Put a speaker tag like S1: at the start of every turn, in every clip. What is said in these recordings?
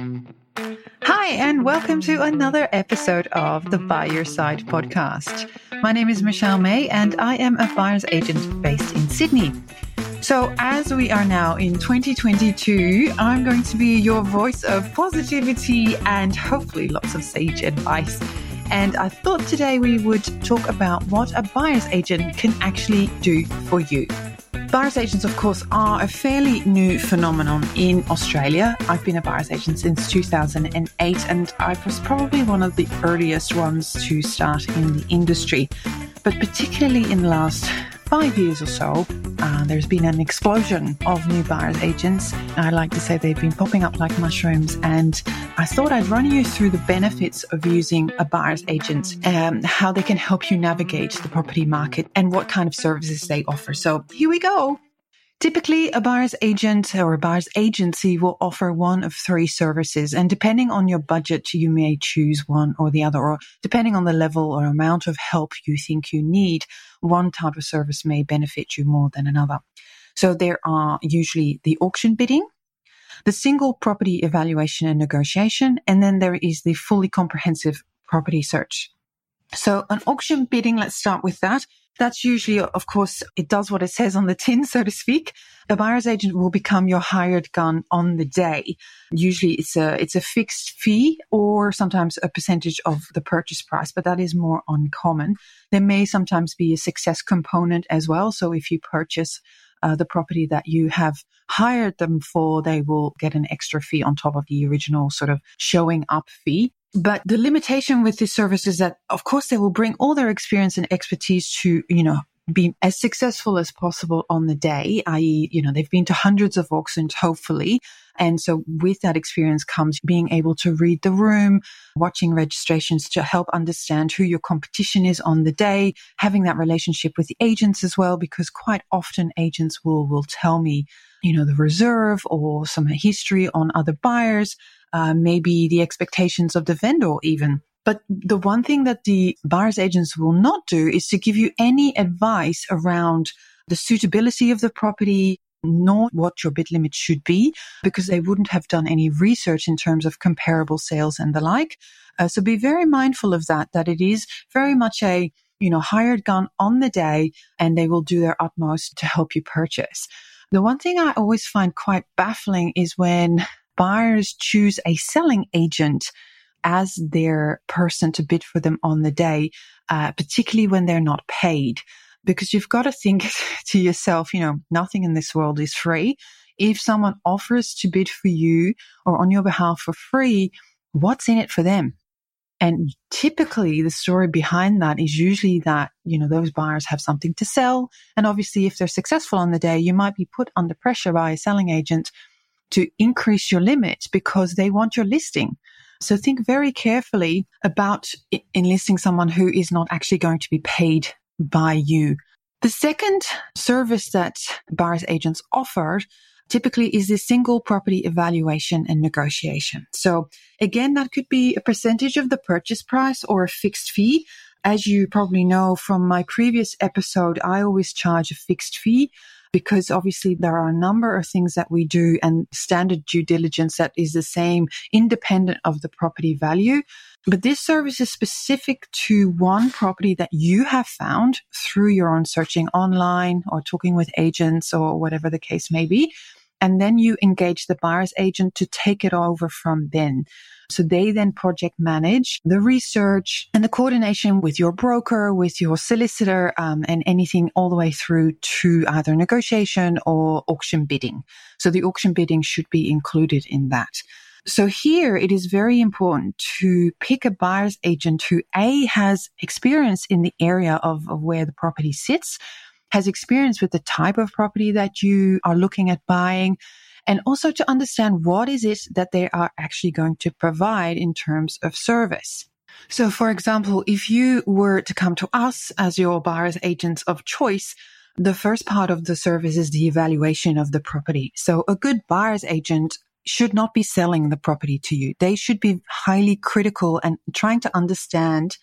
S1: Hi, and welcome to another episode of the BuyerSide podcast. My name is Michelle May, and I am a buyer's agent based in Sydney. So, as we are now in 2022, I'm going to be your voice of positivity and hopefully lots of sage advice. And I thought today we would talk about what a buyer's agent can actually do for you. Buyer's agents, of course, are a fairly new phenomenon in Australia. I've been a buyer's agent since 2008, and I was probably one of the earliest ones to start in the industry. But particularly in the last five years or so, uh, there's been an explosion of new buyer's agents. I like to say they've been popping up like mushrooms. And I thought I'd run you through the benefits of using a buyer's agent, um, how they can help you navigate the property market, and what kind of services they offer. So here we go. Typically, a buyer's agent or a buyer's agency will offer one of three services. And depending on your budget, you may choose one or the other, or depending on the level or amount of help you think you need, one type of service may benefit you more than another. So there are usually the auction bidding, the single property evaluation and negotiation, and then there is the fully comprehensive property search. So an auction bidding, let's start with that. That's usually, of course, it does what it says on the tin, so to speak. A buyer's agent will become your hired gun on the day. Usually it's a, it's a fixed fee or sometimes a percentage of the purchase price, but that is more uncommon. There may sometimes be a success component as well. So if you purchase uh, the property that you have hired them for, they will get an extra fee on top of the original sort of showing up fee. But the limitation with this service is that, of course, they will bring all their experience and expertise to, you know, be as successful as possible on the day, i.e., you know, they've been to hundreds of auctions, hopefully. And so with that experience comes being able to read the room, watching registrations to help understand who your competition is on the day, having that relationship with the agents as well, because quite often agents will, will tell me, you know, the reserve or some history on other buyers uh, maybe the expectations of the vendor even. But the one thing that the buyer's agents will not do is to give you any advice around the suitability of the property, nor what your bid limit should be, because they wouldn't have done any research in terms of comparable sales and the like. Uh, so be very mindful of that, that it is very much a, you know, hired gun on the day and they will do their utmost to help you purchase. The one thing I always find quite baffling is when buyers choose a selling agent as their person to bid for them on the day, uh, particularly when they're not paid. Because you've got to think to yourself, you know, nothing in this world is free. If someone offers to bid for you or on your behalf for free, what's in it for them? And typically the story behind that is usually that, you know, those buyers have something to sell. And obviously, if they're successful on the day, you might be put under pressure by a selling agent to increase your limit because they want your listing. So think very carefully about enlisting someone who is not actually going to be paid by you. The second service that buyer's agents offer typically is the single property evaluation and negotiation. So again, that could be a percentage of the purchase price or a fixed fee. As you probably know from my previous episode, I always charge a fixed fee because obviously there are a number of things that we do and standard due diligence that is the same independent of the property value. But this service is specific to one property that you have found through your own searching online or talking with agents or whatever the case may be. And then you engage the buyer's agent to take it over from then. So they then project manage the research and the coordination with your broker, with your solicitor, um, and anything all the way through to either negotiation or auction bidding. So the auction bidding should be included in that. So here it is very important to pick a buyer's agent who A has experience in the area of, of where the property sits, has experience with the type of property that you are looking at buying, and also to understand what is it that they are actually going to provide in terms of service. So, for example, if you were to come to us as your buyer's agents of choice, the first part of the service is the evaluation of the property. So a good buyer's agent should not be selling the property to you. They should be highly critical and trying to understand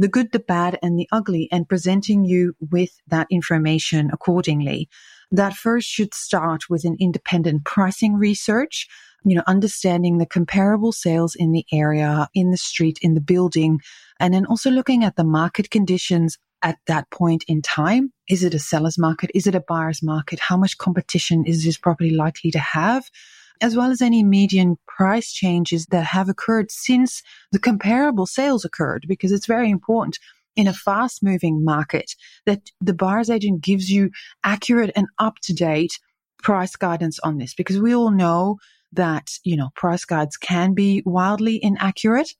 S1: the good, the bad, and the ugly and presenting you with that information accordingly that first should start with an independent pricing research. you know, understanding the comparable sales in the area, in the street, in the building, and then also looking at the market conditions at that point in time. Is it a seller's market? Is it a buyer's market? How much competition is this property likely to have? As well as any median price changes that have occurred since the comparable sales occurred, because it's very important in a fast moving market that the buyer's agent gives you accurate and up to date price guidance on this because we all know that, you know, price guides can be wildly inaccurate.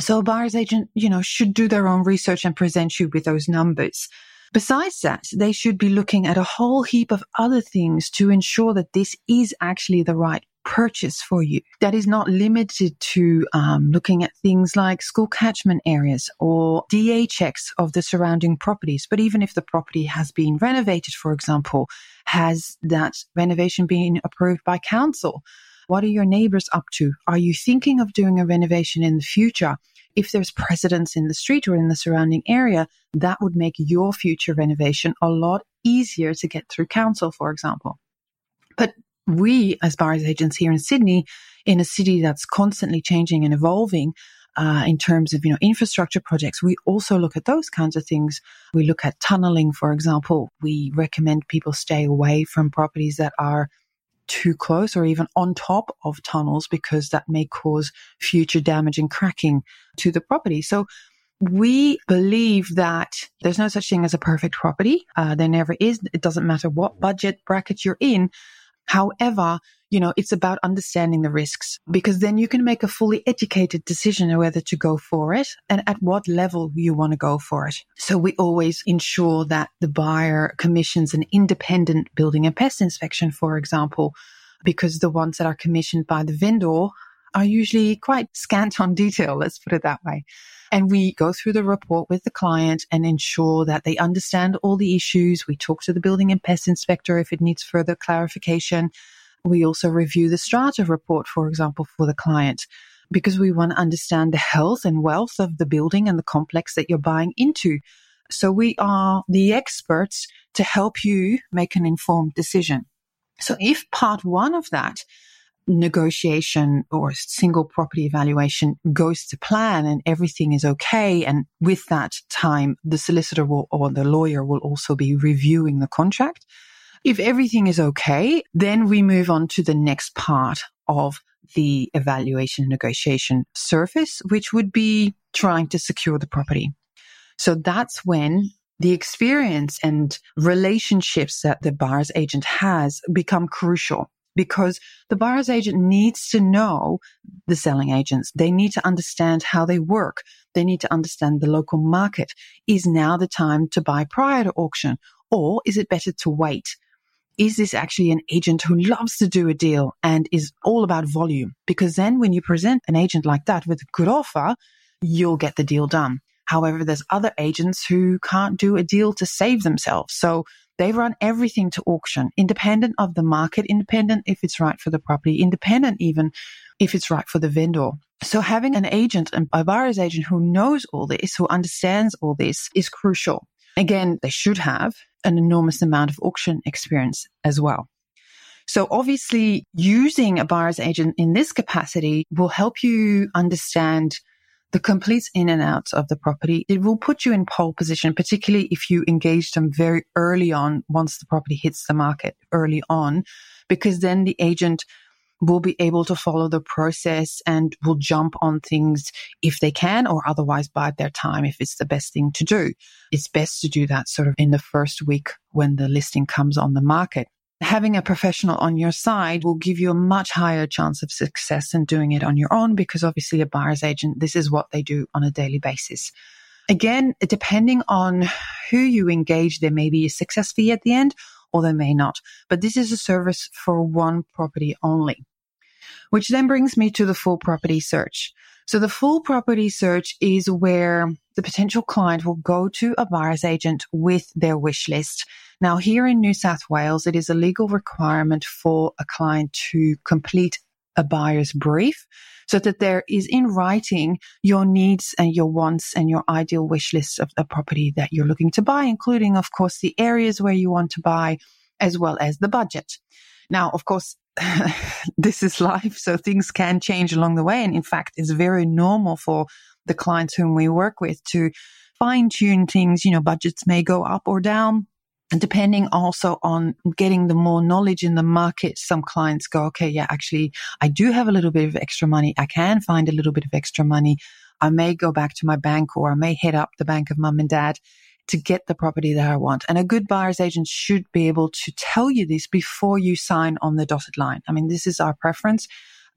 S1: So a buyer's agent, you know, should do their own research and present you with those numbers. Besides that, they should be looking at a whole heap of other things to ensure that this is actually the right purchase for you. That is not limited to um, looking at things like school catchment areas or DA checks of the surrounding properties. But even if the property has been renovated, for example, has that renovation been approved by council? What are your neighbors up to? Are you thinking of doing a renovation in the future? If there's precedence in the street or in the surrounding area, that would make your future renovation a lot easier to get through council, for example. But we, as buyers agents here in Sydney, in a city that's constantly changing and evolving, uh, in terms of you know infrastructure projects, we also look at those kinds of things. We look at tunneling, for example. We recommend people stay away from properties that are too close or even on top of tunnels because that may cause future damage and cracking to the property. So we believe that there's no such thing as a perfect property. Uh, there never is. It doesn't matter what budget bracket you're in. However, you know, it's about understanding the risks because then you can make a fully educated decision whether to go for it and at what level you want to go for it. So we always ensure that the buyer commissions an independent building and pest inspection, for example, because the ones that are commissioned by the vendor are usually quite scant on detail. Let's put it that way. And we go through the report with the client and ensure that they understand all the issues. We talk to the building and pest inspector if it needs further clarification. We also review the strata report, for example, for the client because we want to understand the health and wealth of the building and the complex that you're buying into. So we are the experts to help you make an informed decision. So if part one of that negotiation or single property evaluation goes to plan and everything is okay. And with that time, the solicitor will, or the lawyer will also be reviewing the contract. If everything is okay, then we move on to the next part of the evaluation negotiation surface, which would be trying to secure the property. So that's when the experience and relationships that the buyer's agent has become crucial because the buyer's agent needs to know the selling agents. They need to understand how they work. They need to understand the local market. Is now the time to buy prior to auction or is it better to wait? Is this actually an agent who loves to do a deal and is all about volume? Because then when you present an agent like that with a good offer, you'll get the deal done. However, there's other agents who can't do a deal to save themselves. So they run everything to auction, independent of the market, independent if it's right for the property, independent even if it's right for the vendor. So having an agent, a buyer's agent who knows all this, who understands all this is crucial. Again, they should have an enormous amount of auction experience as well. So obviously using a buyer's agent in this capacity will help you understand the complete in and out of the property. It will put you in pole position, particularly if you engage them very early on once the property hits the market early on, because then the agent will be able to follow the process and will jump on things if they can or otherwise bide their time if it's the best thing to do. It's best to do that sort of in the first week when the listing comes on the market having a professional on your side will give you a much higher chance of success than doing it on your own because obviously a buyer's agent, this is what they do on a daily basis. Again, depending on who you engage, there may be a success fee at the end or there may not. But this is a service for one property only. Which then brings me to the full property search. So the full property search is where the potential client will go to a buyer's agent with their wish list. Now, here in New South Wales, it is a legal requirement for a client to complete a buyer's brief so that there is in writing your needs and your wants and your ideal wish list of the property that you're looking to buy, including, of course, the areas where you want to buy as well as the budget. Now, of course, this is life. So things can change along the way. And in fact, it's very normal for the clients whom we work with to fine tune things. You know, budgets may go up or down. Depending also on getting the more knowledge in the market, some clients go, okay, yeah, actually, I do have a little bit of extra money. I can find a little bit of extra money. I may go back to my bank or I may hit up the bank of mum and dad to get the property that I want. And a good buyer's agent should be able to tell you this before you sign on the dotted line. I mean, this is our preference.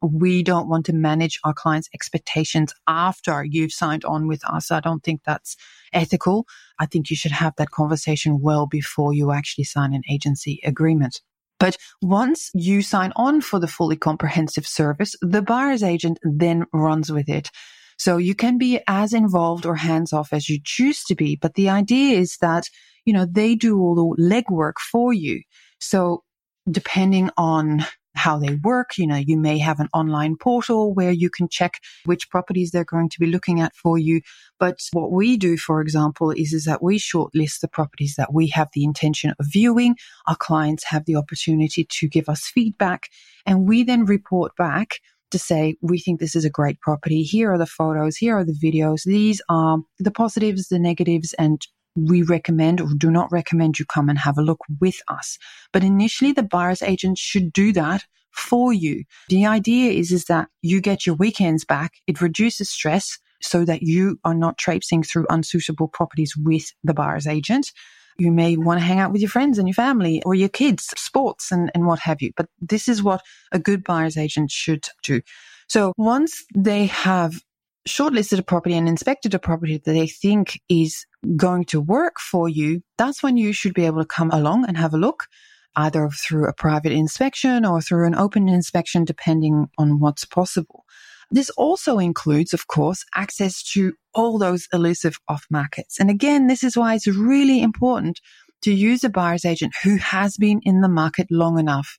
S1: We don't want to manage our clients' expectations after you've signed on with us. I don't think that's ethical. I think you should have that conversation well before you actually sign an agency agreement. But once you sign on for the fully comprehensive service, the buyer's agent then runs with it. So you can be as involved or hands off as you choose to be. But the idea is that, you know, they do all the legwork for you. So depending on how they work. You know, you may have an online portal where you can check which properties they're going to be looking at for you. But what we do, for example, is, is that we shortlist the properties that we have the intention of viewing. Our clients have the opportunity to give us feedback and we then report back to say, we think this is a great property. Here are the photos. Here are the videos. These are the positives, the negatives, and we recommend or do not recommend you come and have a look with us. But initially, the buyer's agent should do that for you. The idea is, is that you get your weekends back. It reduces stress so that you are not traipsing through unsuitable properties with the buyer's agent. You may want to hang out with your friends and your family or your kids, sports and, and what have you. But this is what a good buyer's agent should do. So once they have shortlisted a property and inspected a property that they think is going to work for you, that's when you should be able to come along and have a look, either through a private inspection or through an open inspection, depending on what's possible. This also includes, of course, access to all those elusive off markets. And again, this is why it's really important to use a buyer's agent who has been in the market long enough.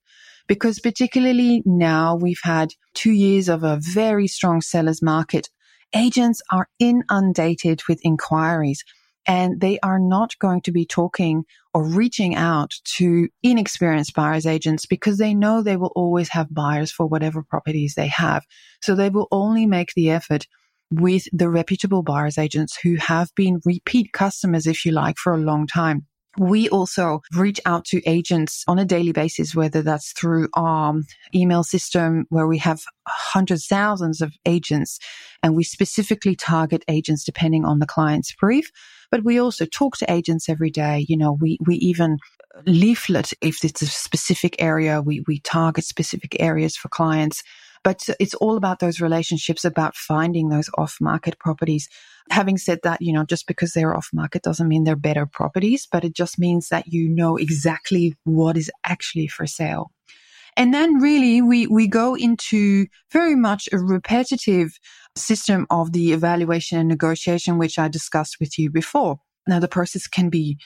S1: Because particularly now we've had two years of a very strong seller's market. Agents are inundated with inquiries and they are not going to be talking or reaching out to inexperienced buyers agents because they know they will always have buyers for whatever properties they have. So they will only make the effort with the reputable buyers agents who have been repeat customers, if you like, for a long time. We also reach out to agents on a daily basis, whether that's through our email system where we have hundreds, thousands of agents and we specifically target agents depending on the client's brief. But we also talk to agents every day. You know, we, we even leaflet if it's a specific area, we, we target specific areas for clients. But it's all about those relationships, about finding those off market properties. Having said that, you know, just because they're off market doesn't mean they're better properties, but it just means that you know exactly what is actually for sale. And then really we, we go into very much a repetitive system of the evaluation and negotiation, which I discussed with you before. Now the process can be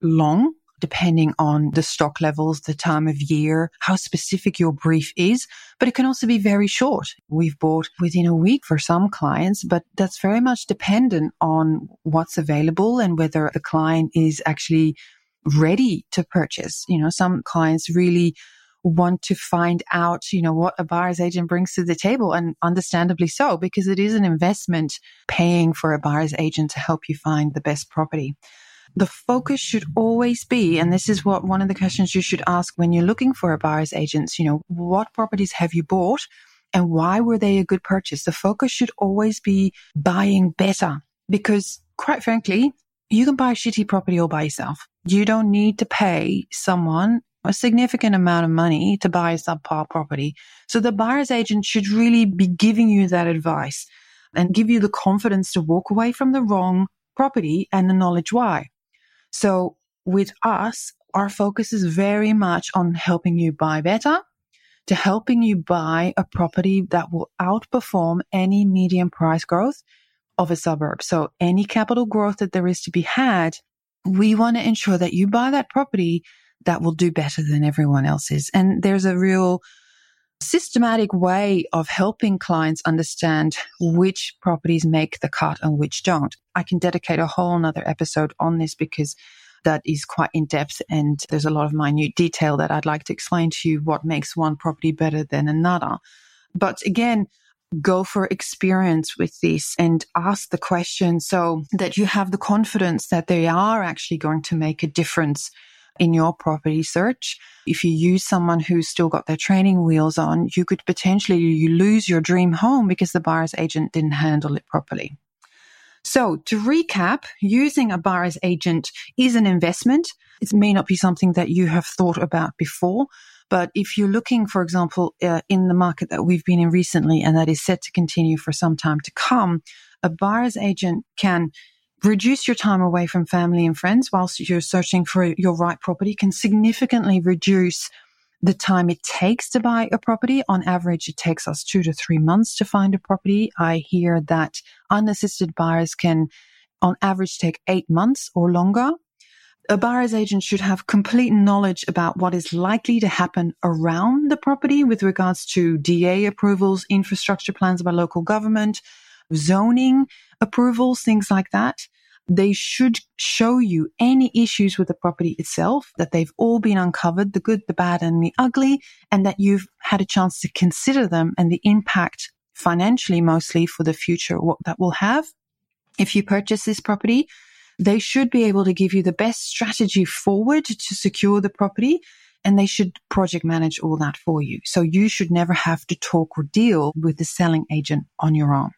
S1: long depending on the stock levels, the time of year, how specific your brief is, but it can also be very short. We've bought within a week for some clients, but that's very much dependent on what's available and whether the client is actually ready to purchase. You know, some clients really want to find out, you know, what a buyer's agent brings to the table and understandably so, because it is an investment paying for a buyer's agent to help you find the best property the focus should always be, and this is what one of the questions you should ask when you're looking for a buyer's agent, you know, what properties have you bought and why were they a good purchase? The focus should always be buying better because quite frankly, you can buy a shitty property all by yourself. You don't need to pay someone a significant amount of money to buy a subpar property. So the buyer's agent should really be giving you that advice and give you the confidence to walk away from the wrong property and the knowledge why. So with us, our focus is very much on helping you buy better to helping you buy a property that will outperform any median price growth of a suburb. So any capital growth that there is to be had, we want to ensure that you buy that property that will do better than everyone else's. And there's a real systematic way of helping clients understand which properties make the cut and which don't. I can dedicate a whole nother episode on this because that is quite in depth and there's a lot of minute detail that I'd like to explain to you what makes one property better than another. But again, go for experience with this and ask the question so that you have the confidence that they are actually going to make a difference in your property search. If you use someone who's still got their training wheels on, you could potentially you lose your dream home because the buyer's agent didn't handle it properly. So to recap, using a buyer's agent is an investment. It may not be something that you have thought about before, but if you're looking, for example, uh, in the market that we've been in recently and that is set to continue for some time to come, a buyer's agent can reduce your time away from family and friends whilst you're searching for your right property can significantly reduce the time it takes to buy a property. On average, it takes us two to three months to find a property. I hear that unassisted buyers can on average take eight months or longer. A buyer's agent should have complete knowledge about what is likely to happen around the property with regards to DA approvals, infrastructure plans by local government, zoning approvals, things like that they should show you any issues with the property itself, that they've all been uncovered, the good, the bad, and the ugly, and that you've had a chance to consider them and the impact financially mostly for the future, what that will have. If you purchase this property, they should be able to give you the best strategy forward to secure the property and they should project manage all that for you. So you should never have to talk or deal with the selling agent on your own.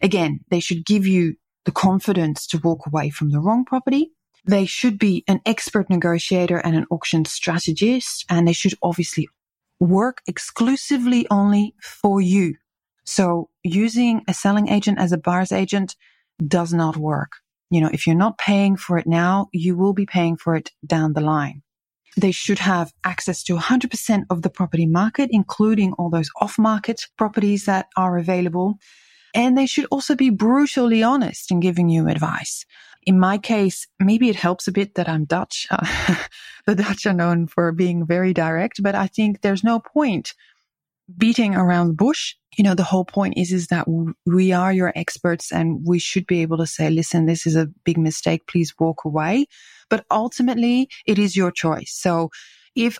S1: Again, they should give you the confidence to walk away from the wrong property. They should be an expert negotiator and an auction strategist, and they should obviously work exclusively only for you. So using a selling agent as a buyer's agent does not work. You know, if you're not paying for it now, you will be paying for it down the line. They should have access to 100% of the property market, including all those off market properties that are available. And they should also be brutally honest in giving you advice. In my case, maybe it helps a bit that I'm Dutch. Uh, the Dutch are known for being very direct, but I think there's no point beating around the bush. You know, the whole point is, is that we are your experts and we should be able to say, listen, this is a big mistake. Please walk away. But ultimately, it is your choice. So if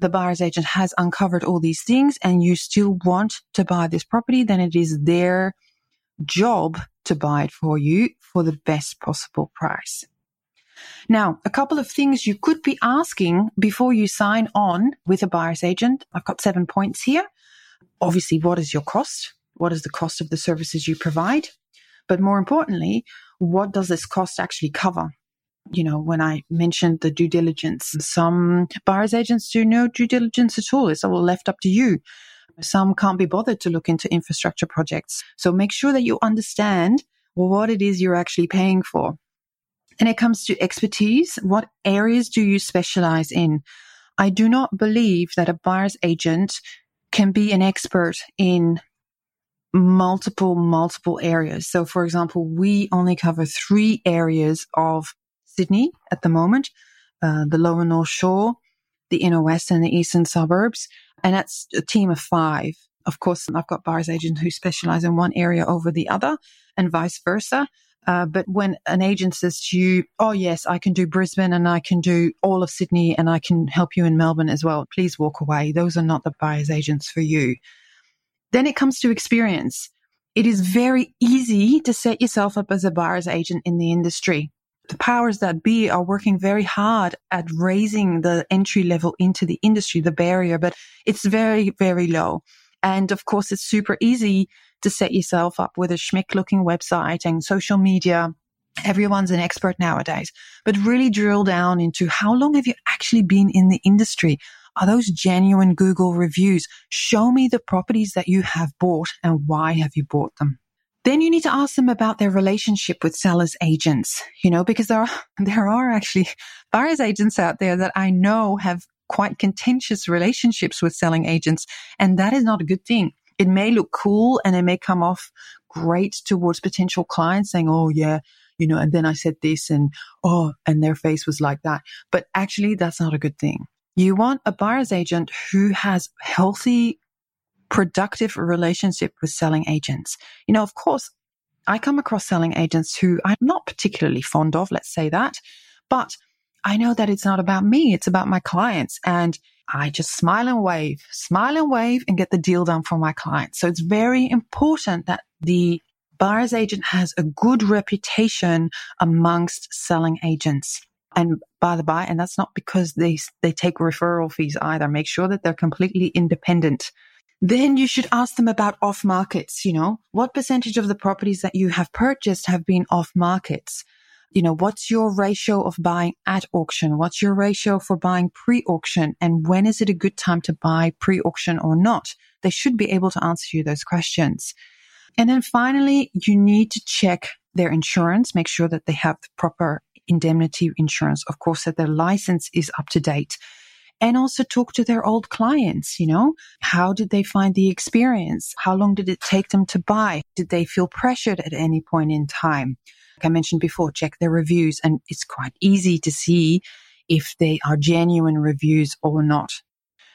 S1: the buyer's agent has uncovered all these things and you still want to buy this property, then it is their job to buy it for you for the best possible price. Now, a couple of things you could be asking before you sign on with a buyer's agent. I've got seven points here. Obviously, what is your cost? What is the cost of the services you provide? But more importantly, what does this cost actually cover? You know, when I mentioned the due diligence, some buyer's agents do no due diligence at all. It's all left up to you. Some can't be bothered to look into infrastructure projects. So make sure that you understand what it is you're actually paying for. And it comes to expertise. What areas do you specialize in? I do not believe that a buyer's agent can be an expert in multiple, multiple areas. So, for example, we only cover three areas of Sydney at the moment, uh, the lower North Shore, the inner west and the eastern suburbs. And that's a team of five. Of course, I've got buyer's agents who specialize in one area over the other and vice versa. Uh, but when an agent says to you, Oh, yes, I can do Brisbane and I can do all of Sydney and I can help you in Melbourne as well, please walk away. Those are not the buyer's agents for you. Then it comes to experience. It is very easy to set yourself up as a buyer's agent in the industry the powers that be are working very hard at raising the entry level into the industry, the barrier, but it's very, very low. And of course, it's super easy to set yourself up with a schmick looking website and social media. Everyone's an expert nowadays, but really drill down into how long have you actually been in the industry? Are those genuine Google reviews? Show me the properties that you have bought and why have you bought them? Then you need to ask them about their relationship with sellers agents, you know, because there are, there are actually buyers agents out there that I know have quite contentious relationships with selling agents. And that is not a good thing. It may look cool and it may come off great towards potential clients saying, Oh, yeah, you know, and then I said this and, oh, and their face was like that. But actually, that's not a good thing. You want a buyer's agent who has healthy productive relationship with selling agents. You know, of course, I come across selling agents who I'm not particularly fond of, let's say that, but I know that it's not about me. It's about my clients. And I just smile and wave, smile and wave and get the deal done for my clients. So it's very important that the buyer's agent has a good reputation amongst selling agents. And by the by, and that's not because they, they take referral fees either. Make sure that they're completely independent. Then you should ask them about off markets. You know, what percentage of the properties that you have purchased have been off markets? You know, what's your ratio of buying at auction? What's your ratio for buying pre auction? And when is it a good time to buy pre auction or not? They should be able to answer you those questions. And then finally, you need to check their insurance, make sure that they have the proper indemnity insurance. Of course, that their license is up to date and also talk to their old clients. You know, how did they find the experience? How long did it take them to buy? Did they feel pressured at any point in time? Like I mentioned before, check their reviews and it's quite easy to see if they are genuine reviews or not.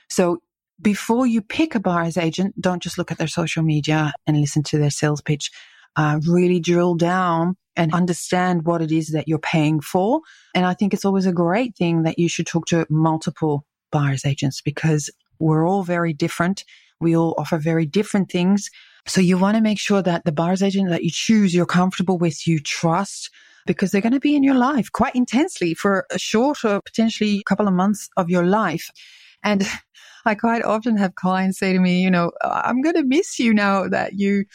S1: So before you pick a buyer's agent, don't just look at their social media and listen to their sales pitch. Uh, really drill down and understand what it is that you're paying for. And I think it's always a great thing that you should talk to multiple buyer's agents because we're all very different. We all offer very different things. So you want to make sure that the buyer's agent that you choose, you're comfortable with, you trust, because they're going to be in your life quite intensely for a short or potentially couple of months of your life. And I quite often have clients say to me, you know, I'm going to miss you now that you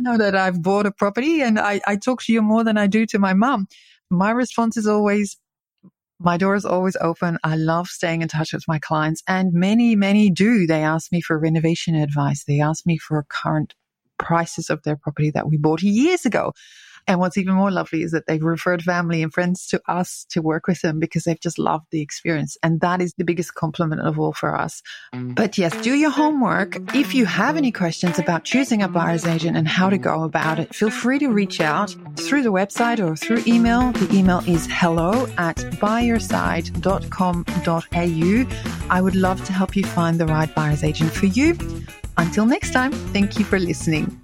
S1: know that I've bought a property and I, I talk to you more than I do to my mum. My response is always, my door is always open. I love staying in touch with my clients and many, many do. They ask me for renovation advice. They ask me for current prices of their property that we bought years ago. And what's even more lovely is that they've referred family and friends to us to work with them because they've just loved the experience. And that is the biggest compliment of all for us. Mm. But yes, do your homework. If you have any questions about choosing a buyer's agent and how to go about it, feel free to reach out through the website or through email. The email is hello at buyerside.com.au. I would love to help you find the right buyer's agent for you. Until next time, thank you for listening.